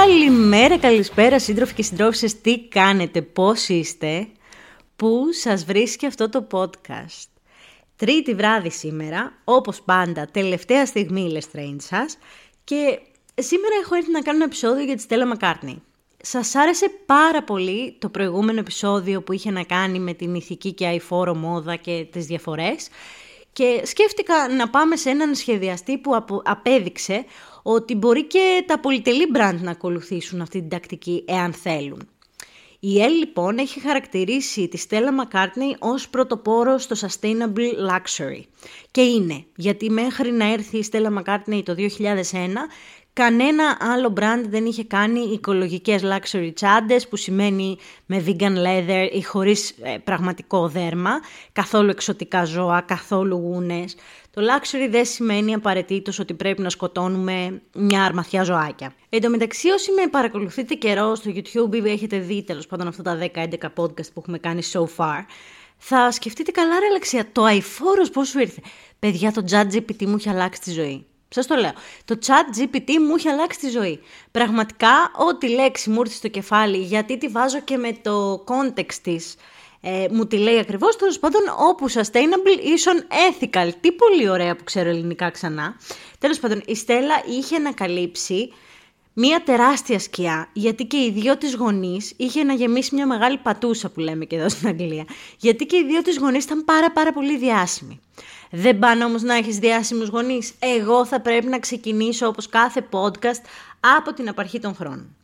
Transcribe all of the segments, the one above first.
Καλημέρα, καλησπέρα σύντροφοι και συντρόφισσες, τι κάνετε, πώς είστε, πού σας βρίσκει αυτό το podcast. Τρίτη βράδυ σήμερα, όπως πάντα, τελευταία στιγμή η Lestrange σας και σήμερα έχω έρθει να κάνω ένα επεισόδιο για τη Στέλλα Μακάρτνη. Σας άρεσε πάρα πολύ το προηγούμενο επεισόδιο που είχε να κάνει με την ηθική και αηφόρο μόδα και τις διαφορές και σκέφτηκα να πάμε σε έναν σχεδιαστή που απέδειξε ότι μπορεί και τα πολυτελή brand να ακολουθήσουν αυτή την τακτική εάν θέλουν. Η Elle λοιπόν έχει χαρακτηρίσει τη Stella McCartney ως πρωτοπόρο στο Sustainable Luxury. Και είναι, γιατί μέχρι να έρθει η Stella McCartney το 2001 Κανένα άλλο brand δεν είχε κάνει οικολογικές luxury τσάντες που σημαίνει με vegan leather ή χωρίς ε, πραγματικό δέρμα, καθόλου εξωτικά ζώα, καθόλου γούνες. Το luxury δεν σημαίνει απαραίτητος ότι πρέπει να σκοτώνουμε μια αρμαθιά ζωάκια. Εν τω μεταξύ όσοι με παρακολουθείτε καιρό στο YouTube ή έχετε δει τέλος πάντων αυτά τα 10-11 podcast που έχουμε κάνει so far, θα σκεφτείτε καλά ρε Αλεξία, το iPhone πώς σου ήρθε. Παιδιά το ChatGPT μου έχει αλλάξει τη ζωή. Σας το λέω. Το chat GPT μου έχει αλλάξει τη ζωή. Πραγματικά, ό,τι λέξη μου ήρθε στο κεφάλι, γιατί τη βάζω και με το context της, ε, μου τη λέει ακριβώς. Τέλος πάντων, όπου sustainable ίσον ethical. Τι πολύ ωραία που ξέρω ελληνικά ξανά. Τέλος πάντων, η Στέλλα είχε ανακαλύψει μία τεράστια σκιά, γιατί και οι δυο της γονείς είχε να γεμίσει μια μεγάλη πατούσα που λέμε και εδώ στην Αγγλία, γιατί και οι δύο της γονείς ήταν πάρα πάρα πολύ διάσημοι. Δεν πάνε όμως να έχεις διάσημους γονείς. Εγώ θα πρέπει να ξεκινήσω όπως κάθε podcast από την απαρχή των χρόνων.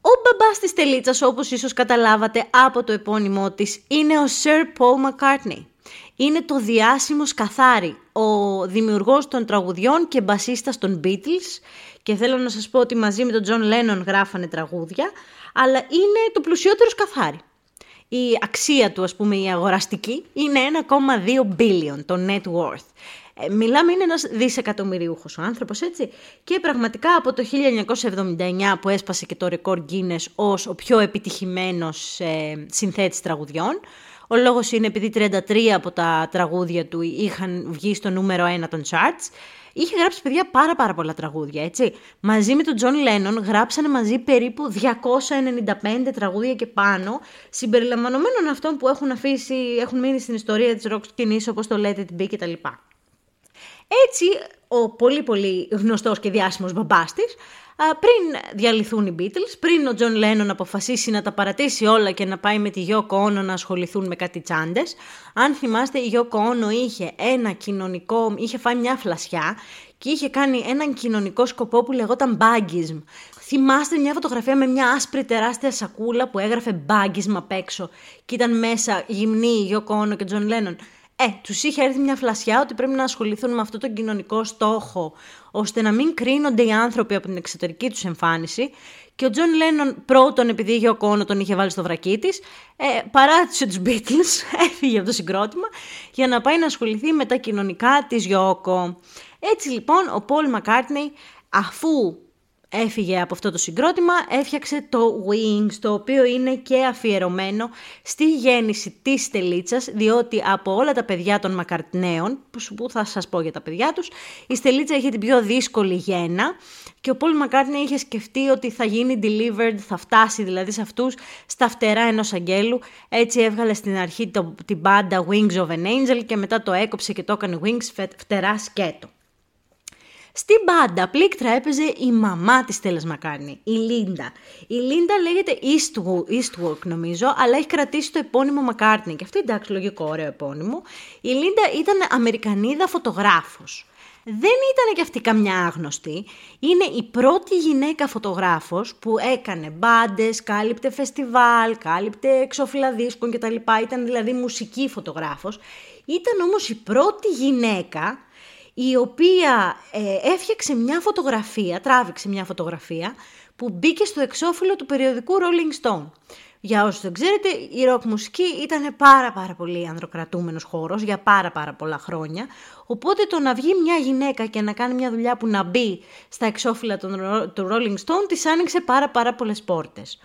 Ο μπαμπάς της τελίτσας, όπως ίσως καταλάβατε από το επώνυμό της, είναι ο Sir Paul McCartney. Είναι το διάσημος Σκαθάρι, ο δημιουργός των τραγουδιών και μπασίστας των Beatles και θέλω να σας πω ότι μαζί με τον John Lennon γράφανε τραγούδια, αλλά είναι το πλουσιότερος Σκαθάρι η αξία του, ας πούμε, η αγοραστική, είναι 1,2 billion, το net worth. Ε, μιλάμε, είναι ένας δισεκατομμυριούχος ο άνθρωπος, έτσι. Και πραγματικά από το 1979 που έσπασε και το ρεκόρ Guinness ως ο πιο επιτυχημένος ε, συνθέτης τραγουδιών, ο λόγος είναι επειδή 33 από τα τραγούδια του είχαν βγει στο νούμερο 1 των charts, Είχε γράψει παιδιά πάρα πάρα πολλά τραγούδια, έτσι. Μαζί με τον Τζον Λένον γράψανε μαζί περίπου 295 τραγούδια και πάνω, συμπεριλαμβανομένων αυτών που έχουν αφήσει, έχουν μείνει στην ιστορία της rock σκηνής όπως το Let It Be κτλ. Έτσι, ο πολύ πολύ γνωστός και διάσημος μπαμπάς της, πριν διαλυθούν οι Beatles, πριν ο Τζον Λένον αποφασίσει να τα παρατήσει όλα και να πάει με τη Γιώκο Όνο να ασχοληθούν με κάτι τσάντες. Αν θυμάστε, η Γιώκο Όνο είχε ένα κοινωνικό, είχε φάει μια φλασιά και είχε κάνει έναν κοινωνικό σκοπό που λεγόταν bagism. Θυμάστε μια φωτογραφία με μια άσπρη τεράστια σακούλα που έγραφε bagism απ' έξω και ήταν μέσα γυμνή η Γιώκο Όνο και Τζον Λένον. Ε, τους είχε έρθει μια φλασιά ότι πρέπει να ασχοληθούν με αυτό τον κοινωνικό στόχο, ώστε να μην κρίνονται οι άνθρωποι από την εξωτερική τους εμφάνιση. Και ο Τζον Λένον πρώτον, επειδή η Γιώκο Όνο, τον είχε βάλει στο βρακί της, ε, παράτησε τους Beatles, έφυγε από το συγκρότημα, για να πάει να ασχοληθεί με τα κοινωνικά της Γιώκο. Έτσι λοιπόν, ο Πολ Μακάρτνεϊ, αφού έφυγε από αυτό το συγκρότημα, έφτιαξε το Wings, το οποίο είναι και αφιερωμένο στη γέννηση της Στελίτσας, διότι από όλα τα παιδιά των Μακαρτνέων, που θα σας πω για τα παιδιά τους, η Στελίτσα είχε την πιο δύσκολη γέννα και ο Πολ Μακάρτνε είχε σκεφτεί ότι θα γίνει delivered, θα φτάσει δηλαδή σε αυτούς στα φτερά ενός αγγέλου. Έτσι έβγαλε στην αρχή το, την μπάντα Wings of an Angel και μετά το έκοψε και το έκανε Wings φτερά σκέτο. Στην μπάντα πλήκτρα έπαιζε η μαμά της Στέλλας Μακάρνη, η Λίντα. Η Λίντα λέγεται Eastwork νομίζω, αλλά έχει κρατήσει το επώνυμο Μακάρνη και αυτό εντάξει λογικό ωραίο επώνυμο. Η Λίντα ήταν Αμερικανίδα φωτογράφος. Δεν ήταν και αυτή καμιά άγνωστη. Είναι η πρώτη γυναίκα φωτογράφος που έκανε μπάντες, κάλυπτε φεστιβάλ, κάλυπτε εξώφυλλα δίσκων κτλ. Ήταν δηλαδή μουσική φωτογράφος. Ήταν όμως η πρώτη γυναίκα η οποία ε, έφτιαξε μια φωτογραφία, τράβηξε μια φωτογραφία που μπήκε στο εξώφυλλο του περιοδικού Rolling Stone. Για όσους δεν ξέρετε, η ροκ μουσική ήταν πάρα πάρα πολύ ανδροκρατούμενος χώρος για πάρα πάρα πολλά χρόνια, οπότε το να βγει μια γυναίκα και να κάνει μια δουλειά που να μπει στα εξώφυλλα του Rolling Stone της άνοιξε πάρα πάρα πολλές πόρτες.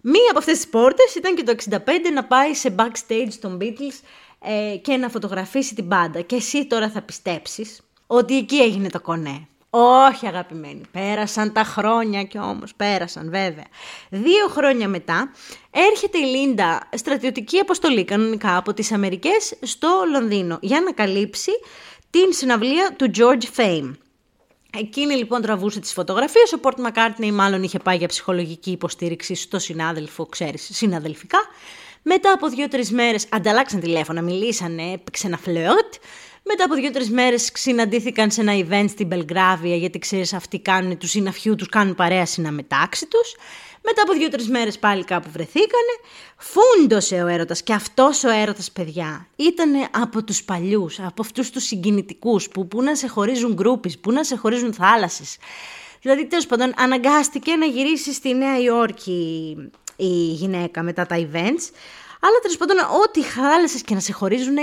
Μία από αυτές τις πόρτες ήταν και το 65 να πάει σε backstage των Beatles ε, και να φωτογραφίσει την μπάντα. Και εσύ τώρα θα πιστέψεις ότι εκεί έγινε το κονέ. Όχι αγαπημένοι, πέρασαν τα χρόνια κι όμως, πέρασαν βέβαια. Δύο χρόνια μετά έρχεται η Λίντα στρατιωτική αποστολή κανονικά από τις Αμερικές στο Λονδίνο για να καλύψει την συναυλία του Georgie Fame. Εκείνη λοιπόν τραβούσε τις φωτογραφίες, ο Πολ Μακάρτνεϊ μάλλον είχε πάει για ψυχολογική υποστήριξη στο συνάδελφο, ξέρεις, συναδελφικά. Μετά από δύο-τρεις μέρες ανταλλάξαν τηλέφωνα, μιλήσανε, έπαιξε ένα φλερτ. Μετά από δύο-τρεις μέρες συναντήθηκαν σε ένα event στην Μπελγκράβια, γιατί ξέρεις αυτοί κάνουν του συναφιού τους, κάνουν παρέα συναμεταξύ τους. Μετά από δύο-τρεις μέρες πάλι κάπου βρεθήκανε. Φούντωσε ο έρωτας. Και αυτός ο έρωτας, παιδιά, ήταν από τους παλιούς, από αυτούς τους συγκινητικούς που, που να σε χωρίζουν γκρούπι, που να σε χωρίζουν θάλασσες. Δηλαδή, τέλος πάντων, αναγκάστηκε να γυρίσει στη Νέα Υόρκη η γυναίκα μετά τα events. Αλλά τέλος πάντων, ό,τι χάλασες και να σε χωρίζουν, ε,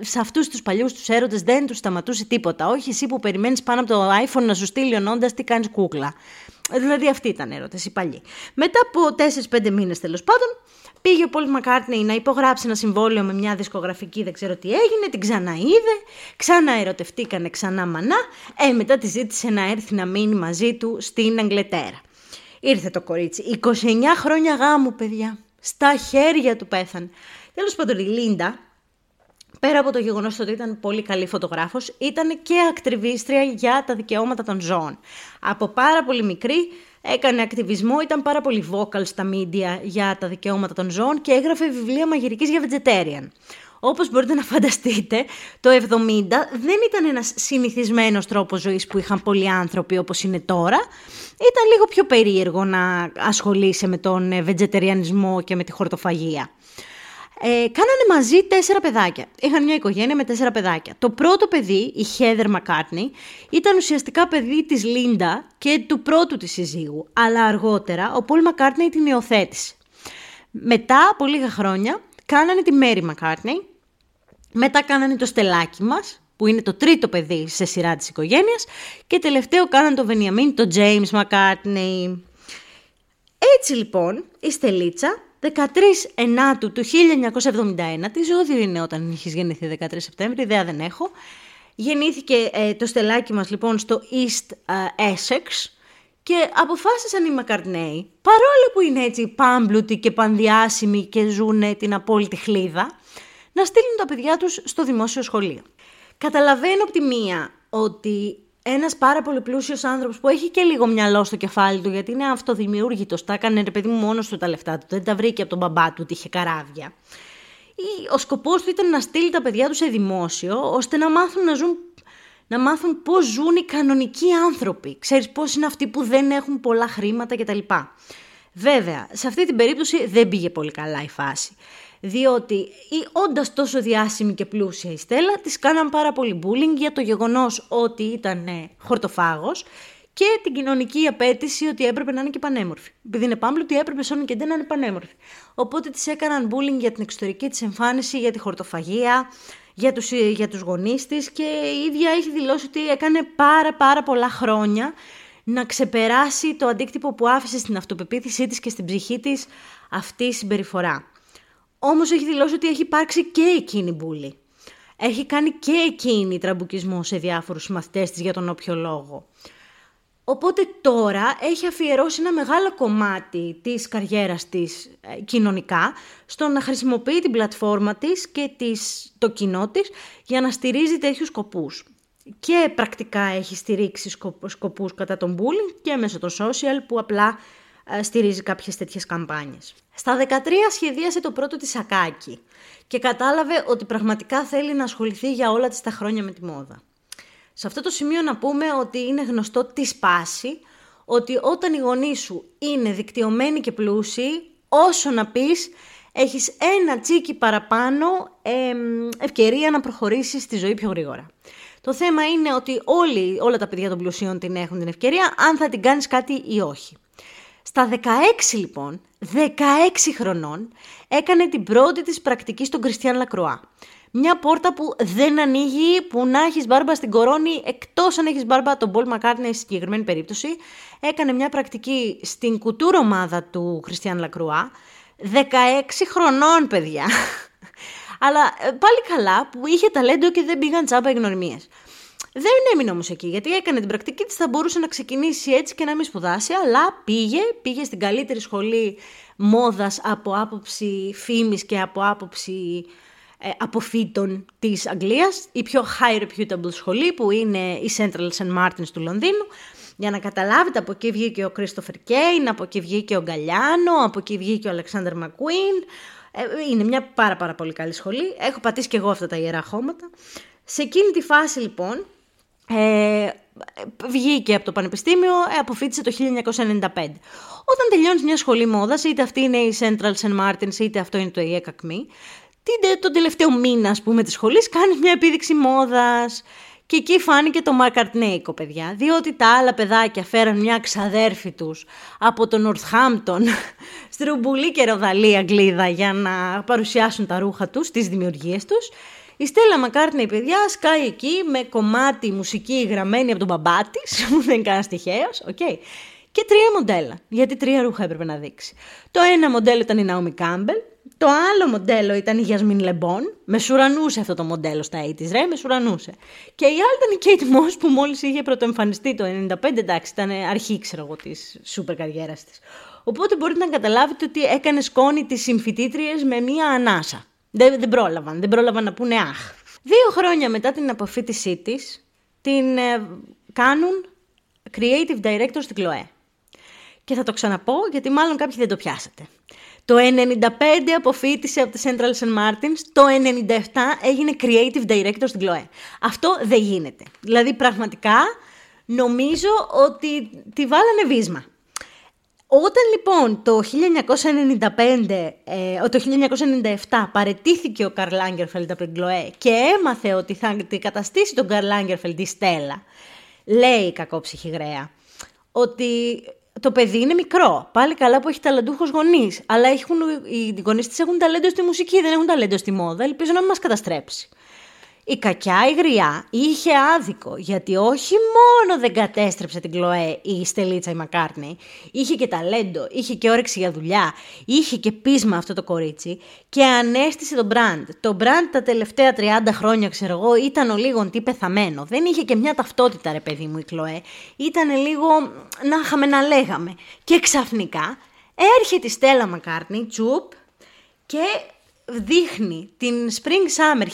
σε αυτούς τους παλιούς τους έρωτες δεν τους σταματούσε τίποτα. Όχι εσύ που περιμένεις πάνω από το iPhone να σου στείλει ονώντα τι κάνεις κούκλα. Δηλαδή αυτοί ήταν έρωτε, οι παλιοί. Μετά από 4-5 μήνες τέλος πάντων, πήγε ο Πολ Μακάρτνεϊ να υπογράψει ένα συμβόλαιο με μια δισκογραφική, δεν ξέρω τι έγινε, την ξαναείδε, ξανά ερωτευτήκανε ξανά μανά, ε, μετά τη ζήτησε να έρθει να μείνει μαζί του στην Αγγλετέρα. Ήρθε το κορίτσι, 29 χρόνια γάμου παιδιά, στα χέρια του πέθανε. Τέλος πάντων η Λίντα, πέρα από το γεγονός ότι ήταν πολύ καλή φωτογράφος, ήταν και ακτριβίστρια για τα δικαιώματα των ζώων. Από πάρα πολύ μικρή έκανε ακτιβισμό, ήταν πάρα πολύ vocal στα media για τα δικαιώματα των ζώων και έγραφε βιβλία μαγειρικής για vegetarian. Όπως μπορείτε να φανταστείτε, το 70 δεν ήταν ένας συνηθισμένος τρόπος ζωής που είχαν πολλοί άνθρωποι όπως είναι τώρα. Ήταν λίγο πιο περίεργο να ασχολείσαι με τον βετζετεριανισμό και με τη χορτοφαγία. Ε, κάνανε μαζί τέσσερα παιδάκια. Είχαν μια οικογένεια με τέσσερα παιδάκια. Το πρώτο παιδί, η Χέδερ Μακάρτνι, ήταν ουσιαστικά παιδί της Λίντα και του πρώτου της συζύγου. Αλλά αργότερα ο Πολ Μακάρτνι την υιοθέτησε. Μετά από λίγα χρόνια κάνανε τη Μέρι Μακάρτνι, μετά κάνανε το στελάκι μας, που είναι το τρίτο παιδί σε σειρά της οικογένειας, και τελευταίο κάνανε το Βενιαμίν, το James Μακάρτνι. Έτσι λοιπόν, η Στελίτσα 13 Ενάτου του 1971, τι ζώδιο είναι όταν είχε γεννηθεί 13 Σεπτέμβρη, ιδέα δεν έχω. Γεννήθηκε ε, το στελάκι μας λοιπόν στο East uh, Essex και αποφάσισαν οι Μακαρνέοι, παρόλο που είναι έτσι πάμπλουτοι και πανδιάσιμοι και ζουν την απόλυτη χλίδα, να στείλουν τα παιδιά τους στο δημόσιο σχολείο. Καταλαβαίνω από τη μία ότι ένας πάρα πολύ πλούσιος άνθρωπος που έχει και λίγο μυαλό στο κεφάλι του, γιατί είναι αυτοδημιούργητος, τα έκανε ρε παιδί μου μόνος του τα λεφτά του, δεν τα βρήκε από τον μπαμπά του ότι είχε καράβια. Ο σκοπός του ήταν να στείλει τα παιδιά τους σε δημόσιο, ώστε να μάθουν να ζουν να μάθουν πώς ζουν οι κανονικοί άνθρωποι. Ξέρεις πώς είναι αυτοί που δεν έχουν πολλά χρήματα κτλ. Βέβαια, σε αυτή την περίπτωση δεν πήγε πολύ καλά η φάση διότι ή όντας τόσο διάσημη και πλούσια η Στέλλα, τη κάναν πάρα πολύ bullying για το γεγονός ότι ήταν ε, χορτοφάγος και την κοινωνική απέτηση ότι έπρεπε να είναι και πανέμορφη. Επειδή είναι ότι έπρεπε σώνει και δεν να είναι πανέμορφη. Οπότε τη έκαναν bullying για την εξωτερική της εμφάνιση, για τη χορτοφαγία, για τους, ε, για τους γονείς της και η ίδια έχει δηλώσει ότι έκανε πάρα πάρα πολλά χρόνια να ξεπεράσει το αντίκτυπο που άφησε στην αυτοπεποίθησή της και στην ψυχή της αυτή η συμπεριφορά. Όμως έχει δηλώσει ότι έχει υπάρξει και εκείνη μπουλή. Έχει κάνει και εκείνη τραμπουκισμό σε διάφορους μαθητές της για τον όποιο λόγο. Οπότε τώρα έχει αφιερώσει ένα μεγάλο κομμάτι της καριέρας της ε, κοινωνικά στο να χρησιμοποιεί την πλατφόρμα της και της, το κοινό της για να στηρίζει τέτοιους σκοπούς. Και πρακτικά έχει στηρίξει σκοπούς κατά τον bullying και μέσω των social που απλά ε, στηρίζει κάποιες τέτοιες καμπάνιες. Στα 13 σχεδίασε το πρώτο της σακάκι και κατάλαβε ότι πραγματικά θέλει να ασχοληθεί για όλα της τα χρόνια με τη μόδα. Σε αυτό το σημείο να πούμε ότι είναι γνωστό τι σπάσει, ότι όταν οι γονείς σου είναι δικτυωμένοι και πλούσιοι, όσο να πεις, έχεις ένα τσίκι παραπάνω ε, ευκαιρία να προχωρήσεις στη ζωή πιο γρήγορα. Το θέμα είναι ότι όλοι, όλα τα παιδιά των πλουσίων την έχουν την ευκαιρία, αν θα την κάνεις κάτι ή όχι. Στα 16 λοιπόν, 16 χρονών, έκανε την πρώτη της πρακτική στον Κριστιαν Λακροά. Μια πόρτα που δεν ανοίγει, που να έχεις μπάρμπα στην κορώνη, εκτός αν έχεις μπάρμπα τον Πολ Μακάρνι στη συγκεκριμένη περίπτωση. Έκανε μια πρακτική στην κουτούρ ομάδα του Κριστιαν Λακρουά. 16 χρονών, παιδιά. Αλλά ε, πάλι καλά που είχε ταλέντο και δεν πήγαν τσάμπα γνωριμίες. Δεν έμεινε όμως εκεί, γιατί έκανε την πρακτική της, θα μπορούσε να ξεκινήσει έτσι και να μην σπουδάσει, αλλά πήγε, πήγε στην καλύτερη σχολή μόδας από άποψη φήμης και από άποψη ε, αποφύτων της Αγγλίας, η πιο high reputable σχολή που είναι η Central St. Martins του Λονδίνου. Για να καταλάβετε, από εκεί βγήκε ο Christopher Κέιν, από εκεί βγήκε ο Γκαλιάνο, από εκεί βγήκε ο Αλεξάνδρ Μακουίν. Είναι μια πάρα πάρα πολύ καλή σχολή. Έχω πατήσει και εγώ αυτά τα ιερά χώματα. Σε εκείνη τη φάση λοιπόν, ε, βγήκε από το Πανεπιστήμιο, ε, αποφύτησε το 1995. Όταν τελειώνεις μια σχολή μόδας, είτε αυτή είναι η Central St. Martins, είτε αυτό είναι το ΙΕΚΑΚΜΗ, τον τελευταίο μήνα, ας πούμε, της σχολής, κάνει μια επίδειξη μόδας. Και εκεί φάνηκε το Μακαρτνέικο, παιδιά, διότι τα άλλα παιδάκια φέραν μια ξαδέρφη τους από το Νορθχάμπτον, στρουμπουλή και ροδαλή Αγγλίδα για να παρουσιάσουν τα ρούχα τους, τις δημιουργίες τους. Η Στέλλα Μακάρτνεϊ, παιδιά, σκάει εκεί με κομμάτι μουσική γραμμένη από τον μπαμπά της, που δεν είναι κανένας τυχαίος, okay. Και τρία μοντέλα, γιατί τρία ρούχα έπρεπε να δείξει. Το ένα μοντέλο ήταν η Naomi Κάμπελ, το άλλο μοντέλο ήταν η Γιασμίν Λεμπόν. Με σουρανούσε αυτό το μοντέλο στα 80's, ρε, με σουρανούσε. Και η άλλη ήταν η Κέιτ Moss που μόλις είχε πρωτοεμφανιστεί το 95, εντάξει, ήταν αρχή, ξέρω εγώ, της σούπερ καριέρας της. Οπότε μπορείτε να καταλάβετε ότι έκανε σκόνη τις συμφιτήτριες με μία ανάσα. Δεν, δεν πρόλαβαν, δεν πρόλαβαν να πούνε αχ. Δύο χρόνια μετά την αποφύτισή της, την ε, κάνουν creative director στην Κλοέ. Και θα το ξαναπώ γιατί μάλλον κάποιοι δεν το πιάσατε. Το 95 αποφύτησε από τη Central St. Martins, το 97 έγινε Creative Director στην Chloe. Αυτό δεν γίνεται. Δηλαδή πραγματικά νομίζω ότι τη βάλανε βίσμα. Όταν λοιπόν το 1995, ε, το 1997 παρετήθηκε ο Καρλ Λάγκερφελντ από την Chloe και έμαθε ότι θα αντικαταστήσει τον Καρλ Λάγκερφελντ η Στέλλα, λέει η κακόψυχη γραία, ότι το παιδί είναι μικρό. Πάλι καλά που έχει ταλαντούχος γονείς. Αλλά έχουν, οι γονείς της έχουν ταλέντο στη μουσική, δεν έχουν ταλέντο στη μόδα. Ελπίζω να μην μας καταστρέψει. Η κακιά η γριά είχε άδικο, γιατί όχι μόνο δεν κατέστρεψε την Κλοέ η Στελίτσα η Μακάρνη, είχε και ταλέντο, είχε και όρεξη για δουλειά, είχε και πείσμα αυτό το κορίτσι και ανέστησε τον μπραντ. Το μπραντ τα τελευταία 30 χρόνια, ξέρω εγώ, ήταν ο λίγο τι πεθαμένο. Δεν είχε και μια ταυτότητα, ρε παιδί μου, η Κλοέ. Ήταν λίγο να είχαμε να λέγαμε. Και ξαφνικά έρχεται η Στέλλα Μακάρνη, τσουπ, και δείχνει την Spring Summer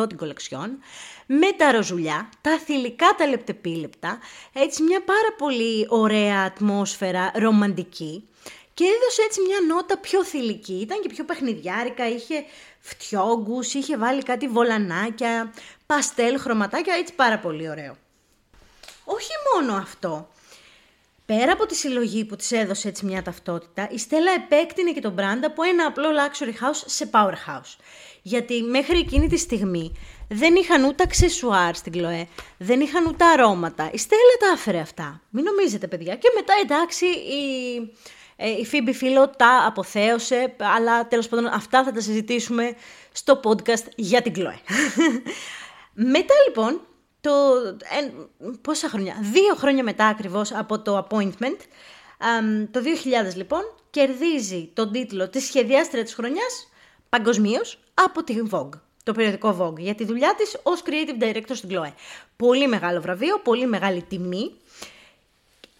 1998 την κολεξιόν με τα ροζουλιά, τα θηλυκά τα λεπτεπίλεπτα, έτσι μια πάρα πολύ ωραία ατμόσφαιρα ρομαντική και έδωσε έτσι μια νότα πιο θηλυκή, ήταν και πιο παιχνιδιάρικα, είχε φτιόγκους, είχε βάλει κάτι βολανάκια, παστέλ χρωματάκια, έτσι πάρα πολύ ωραίο. Όχι μόνο αυτό, Πέρα από τη συλλογή που της έδωσε έτσι μια ταυτότητα, η Στέλλα επέκτηνε και τον brand από ένα απλό luxury house σε powerhouse. Γιατί μέχρι εκείνη τη στιγμή δεν είχαν ούτε αξεσουάρ στην Κλοέ, δεν είχαν ούτε αρώματα. Η Στέλλα τα άφερε αυτά. Μην νομίζετε παιδιά. Και μετά εντάξει η, ε, η Φίμπη Φίλο τα αποθέωσε, αλλά τέλος πάντων αυτά θα τα συζητήσουμε στο podcast για την Chloe. μετά λοιπόν το, ε, πόσα χρόνια, δύο χρόνια μετά ακριβώς από το appointment, το 2000 λοιπόν, κερδίζει τον τίτλο της σχεδιάστρια της χρονιάς παγκοσμίως από τη Vogue, το περιοδικό Vogue, για τη δουλειά της ως Creative Director στην Chloe. Πολύ μεγάλο βραβείο, πολύ μεγάλη τιμή.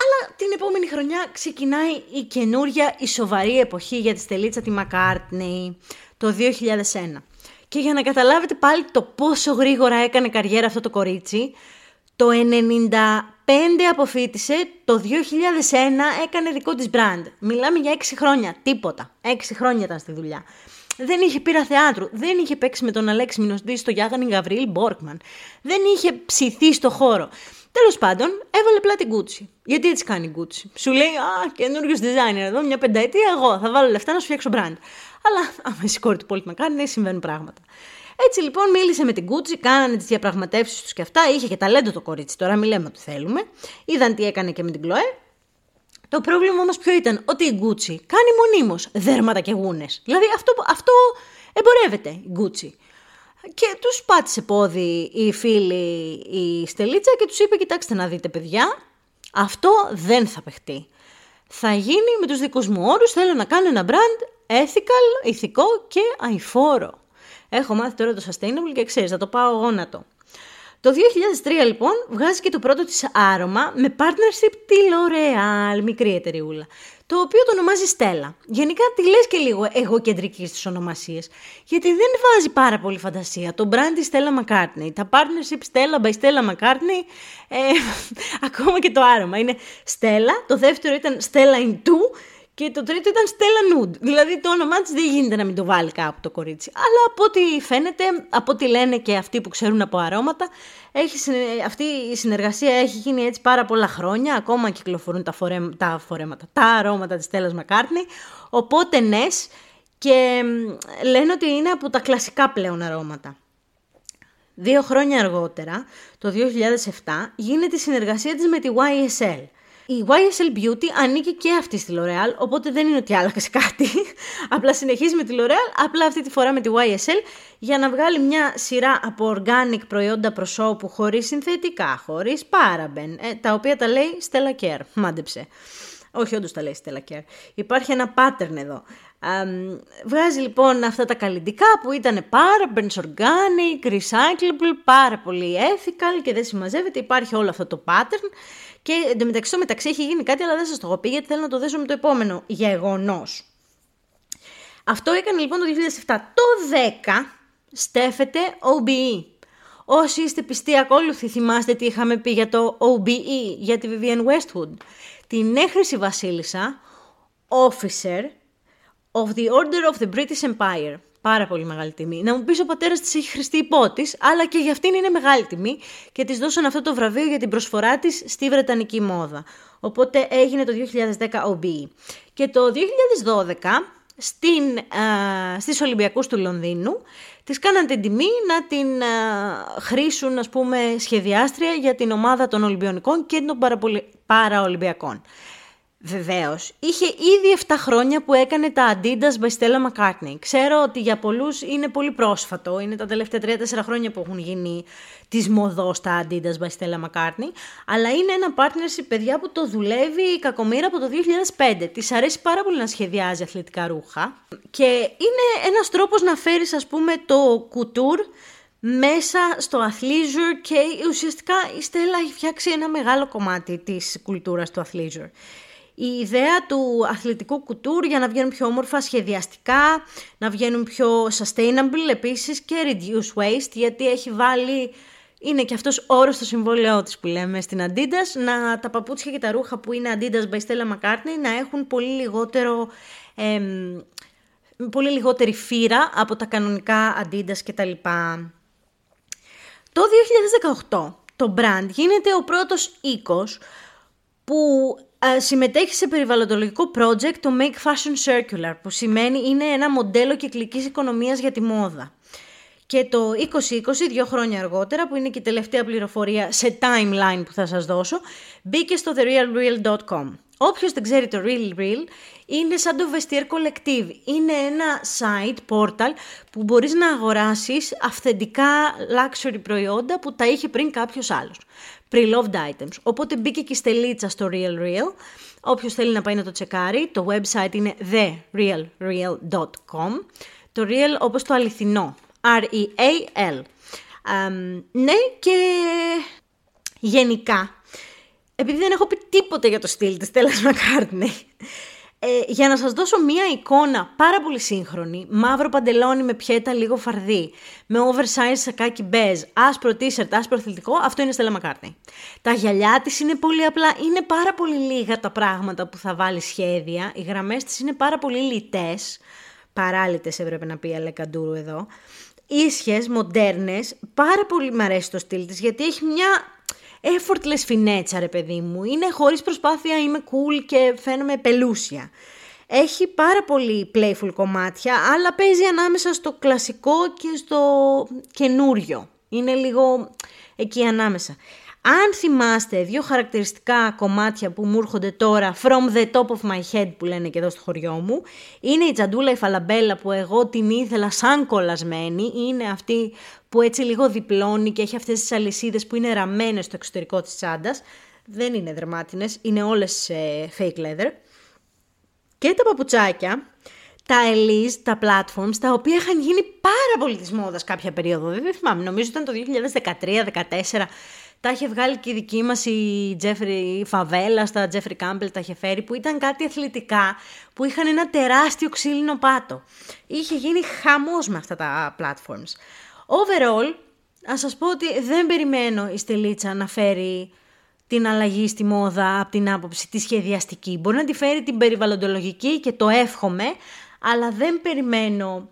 Αλλά την επόμενη χρονιά ξεκινάει η καινούρια, η σοβαρή εποχή για τη στελίτσα τη McCartney, το 2001. Και για να καταλάβετε πάλι το πόσο γρήγορα έκανε καριέρα αυτό το κορίτσι, το 95 αποφύτησε, το 2001 έκανε δικό της brand. Μιλάμε για 6 χρόνια, τίποτα. 6 χρόνια ήταν στη δουλειά. Δεν είχε πείρα θεάτρου, δεν είχε παίξει με τον Αλέξη Μινωστή στο Γιάγανη Γαβρίλ Μπόρκμαν. Δεν είχε ψηθεί στο χώρο. Τέλος πάντων, έβαλε απλά την Gucci. Γιατί έτσι κάνει η Gucci; Σου λέει, Α, καινούριο designer εδώ, μια πενταετία, εγώ θα βάλω λεφτά να σου φτιάξω brand. Αλλά, άμα η συγχωρείτε πολύ με κάνει, ναι, συμβαίνουν πράγματα. Έτσι λοιπόν μίλησε με την Gucci, κάνανε τις διαπραγματεύσεις τους και αυτά. Είχε και ταλέντο το κορίτσι, τώρα μην λέμε ότι θέλουμε. Είδαν τι έκανε και με την Chloe. Το πρόβλημα όμως ποιο ήταν, ότι η Gucci κάνει μονίμως δέρματα και γούνες. Δηλαδή αυτό, αυτό εμπορεύεται η Gucci. Και τους πάτησε πόδι η φίλη η Στελίτσα και τους είπε: Κοιτάξτε να δείτε, παιδιά, αυτό δεν θα παιχτεί. Θα γίνει με τους δικούς μου όρους, θέλω να κάνω ένα brand ethical, ηθικό και αηφόρο. Έχω μάθει τώρα το sustainable και ξέρεις, θα το πάω γόνατο. Το 2003 λοιπόν βγάζει και το πρώτο της άρωμα με partnership τη L'Oreal, μικρή εταιρεούλα, το οποίο το ονομάζει Στέλλα. Γενικά τη λες και λίγο εγωκεντρικής στις ονομασίες, γιατί δεν βάζει πάρα πολύ φαντασία. Το brand της Stella McCartney, τα partnership Stella by Stella McCartney, ε, ακόμα και το άρωμα είναι Stella, το δεύτερο ήταν Stella in Two και το τρίτο ήταν Stella Nude. Δηλαδή το όνομά της δεν γίνεται να μην το βάλει κάπου το κορίτσι. Αλλά από ό,τι φαίνεται, από ό,τι λένε και αυτοί που ξέρουν από αρώματα, έχει, αυτή η συνεργασία έχει γίνει έτσι πάρα πολλά χρόνια. Ακόμα κυκλοφορούν τα, φορέ, τα φορέματα, τα αρώματα της Stella McCartney. Οπότε ναι, και λένε ότι είναι από τα κλασικά πλέον αρώματα. Δύο χρόνια αργότερα, το 2007, γίνεται η συνεργασία της με τη YSL. Η YSL Beauty ανήκει και αυτή στη L'Oreal, οπότε δεν είναι ότι άλλαξε κάτι. απλά συνεχίζει με τη L'Oreal, απλά αυτή τη φορά με τη YSL, για να βγάλει μια σειρά από organic προϊόντα προσώπου χωρίς συνθετικά, χωρίς paraben, ε, τα οποία τα λέει Stella Care. Μάντεψε. Όχι, όντως τα λέει Stella Care. Υπάρχει ένα pattern εδώ. Βγάζει λοιπόν αυτά τα καλλιντικά που ήταν parabens, organic, recyclable, πάρα πολύ ethical και δεν συμμαζεύεται. Υπάρχει όλο αυτό το pattern και εντωμεταξύ το μεταξύ έχει γίνει κάτι, αλλά δεν σας το έχω πει γιατί θέλω να το δέσω με το επόμενο γεγονός. Αυτό έκανε λοιπόν το 2007. Το 10 στέφεται OBE. Όσοι είστε πιστοί ακόλουθοι θυμάστε τι είχαμε πει για το OBE, για τη Vivienne Westwood. Την έχρηση βασίλισσα, officer of the Order of the British Empire. Πάρα πολύ μεγάλη τιμή. Να μου πεις ο πατέρας της έχει χρηστεί υπότη, αλλά και για αυτήν είναι μεγάλη τιμή και της δώσαν αυτό το βραβείο για την προσφορά της στη Βρετανική μόδα. Οπότε έγινε το 2010 OBE. Και το 2012 στην, α, στις Ολυμπιακούς του Λονδίνου της κάναν την τιμή να την α, χρήσουν ας πούμε σχεδιάστρια για την ομάδα των Ολυμπιονικών και των Παραολυμπιακών. Βεβαίως. Είχε ήδη 7 χρόνια που έκανε τα Adidas by Stella McCartney. Ξέρω ότι για πολλούς είναι πολύ πρόσφατο. Είναι τα τελευταία 3-4 χρόνια που έχουν γίνει τη μοδός τα Adidas by Stella McCartney. Αλλά είναι ένα partnership, παιδιά, που το δουλεύει η κακομήρα από το 2005. Της αρέσει πάρα πολύ να σχεδιάζει αθλητικά ρούχα. Και είναι ένας τρόπος να φέρεις, ας πούμε, το couture μέσα στο athleisure και ουσιαστικά η Στέλλα έχει φτιάξει ένα μεγάλο κομμάτι της κουλτούρας του athleisure η ιδέα του αθλητικού κουτούρ για να βγαίνουν πιο όμορφα σχεδιαστικά, να βγαίνουν πιο sustainable επίσης και reduce waste γιατί έχει βάλει, είναι και αυτός όρος στο συμβόλαιό της που λέμε στην Adidas, να τα παπούτσια και τα ρούχα που είναι Adidas by Stella McCartney να έχουν πολύ λιγότερο... πολύ λιγότερη φύρα από τα κανονικά Adidas κτλ. Το 2018 το brand γίνεται ο πρώτος οίκος που συμμετέχει σε περιβαλλοντολογικό project το Make Fashion Circular, που σημαίνει είναι ένα μοντέλο κυκλικής οικονομίας για τη μόδα. Και το 2020, δύο χρόνια αργότερα, που είναι και η τελευταία πληροφορία σε timeline που θα σας δώσω, μπήκε στο therealreal.com. Όποιος δεν ξέρει το Real Real, είναι σαν το Vestiaire Collective. Είναι ένα site, portal, που μπορείς να αγοράσεις αυθεντικά luxury προϊόντα που τα είχε πριν κάποιος άλλος pre-loved items. Οπότε μπήκε και η στελίτσα στο Real Real. Όποιος θέλει να πάει να το τσεκάρει, το website είναι therealreal.com. Το real όπως το αληθινό. R-E-A-L. ναι και γενικά, επειδή δεν έχω πει τίποτε για το στυλ της Τέλας Μακάρτνεϊ, ε, για να σας δώσω μία εικόνα πάρα πολύ σύγχρονη, μαύρο παντελόνι με πιέτα λίγο φαρδί, με oversize σακάκι μπέζ, άσπρο t-shirt, άσπρο αθλητικό, αυτό είναι Stella McCartney. Τα γυαλιά της είναι πολύ απλά, είναι πάρα πολύ λίγα τα πράγματα που θα βάλει σχέδια, οι γραμμές της είναι πάρα πολύ λιτές, παράλυτες έπρεπε να πει Αλεκαντούρου εδώ, ίσιες, μοντέρνες, πάρα πολύ μου αρέσει το στυλ της γιατί έχει μια effortless φινέτσα ρε παιδί μου. Είναι χωρίς προσπάθεια, είμαι cool και φαίνομαι πελούσια. Έχει πάρα πολύ playful κομμάτια, αλλά παίζει ανάμεσα στο κλασικό και στο καινούριο. Είναι λίγο εκεί ανάμεσα. Αν θυμάστε δύο χαρακτηριστικά κομμάτια που μου έρχονται τώρα from the top of my head που λένε και εδώ στο χωριό μου, είναι η τσαντούλα η φαλαμπέλα που εγώ την ήθελα σαν κολλασμένη, είναι αυτή που έτσι λίγο διπλώνει και έχει αυτές τις αλυσίδες που είναι ραμμένες στο εξωτερικό της τσάντας. Δεν είναι δερμάτινες, είναι όλες fake leather. Και τα παπουτσάκια, τα Elise, τα platforms, τα οποία είχαν γίνει πάρα πολύ της μόδας κάποια περίοδο. Δεν θυμάμαι, νομίζω ήταν το 2013-2014. Τα είχε βγάλει και η δική μας η Τζέφρι Φαβέλα, στα Jeffrey Campbell τα είχε φέρει, που ήταν κάτι αθλητικά, που είχαν ένα τεράστιο ξύλινο πάτο. Είχε γίνει χαμός με αυτά τα platforms. Overall, ας σας πω ότι δεν περιμένω η Στελίτσα να φέρει την αλλαγή στη μόδα από την άποψη τη σχεδιαστική. Μπορεί να τη φέρει την περιβαλλοντολογική και το εύχομαι, αλλά δεν περιμένω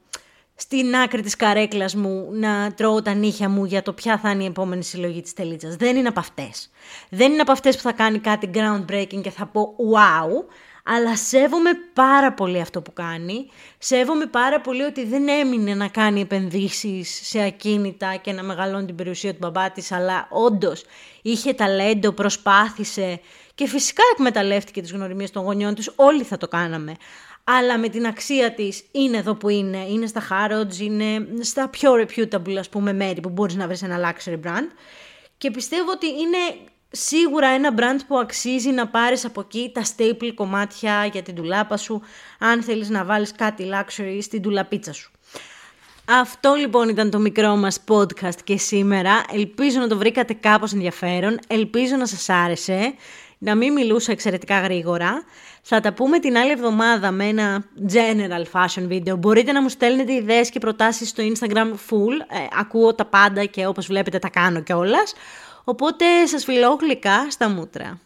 στην άκρη της καρέκλας μου να τρώω τα νύχια μου για το ποια θα είναι η επόμενη συλλογή της τελίτσας. Δεν είναι από αυτές. Δεν είναι από αυτές που θα κάνει κάτι groundbreaking και θα πω wow, αλλά σέβομαι πάρα πολύ αυτό που κάνει. Σέβομαι πάρα πολύ ότι δεν έμεινε να κάνει επενδύσεις σε ακίνητα και να μεγαλώνει την περιουσία του μπαμπά της, αλλά όντως είχε ταλέντο, προσπάθησε και φυσικά εκμεταλλεύτηκε τις γνωριμίες των γονιών τους, όλοι θα το κάναμε. Αλλά με την αξία της είναι εδώ που είναι, είναι στα Harrods, είναι στα πιο reputable ας πούμε μέρη που μπορείς να βρεις ένα luxury brand. Και πιστεύω ότι είναι σίγουρα ένα brand που αξίζει να πάρεις από εκεί τα staple κομμάτια για την τουλάπα σου, αν θέλεις να βάλεις κάτι luxury στην τουλαπίτσα σου. Αυτό λοιπόν ήταν το μικρό μας podcast και σήμερα. Ελπίζω να το βρήκατε κάπως ενδιαφέρον. Ελπίζω να σας άρεσε. Να μην μιλούσα εξαιρετικά γρήγορα. Θα τα πούμε την άλλη εβδομάδα με ένα general fashion video. Μπορείτε να μου στέλνετε ιδέες και προτάσεις στο Instagram full. Ε, ακούω τα πάντα και όπως βλέπετε τα κάνω κιόλας. Οπότε σας φιλώ γλυκά στα μούτρα.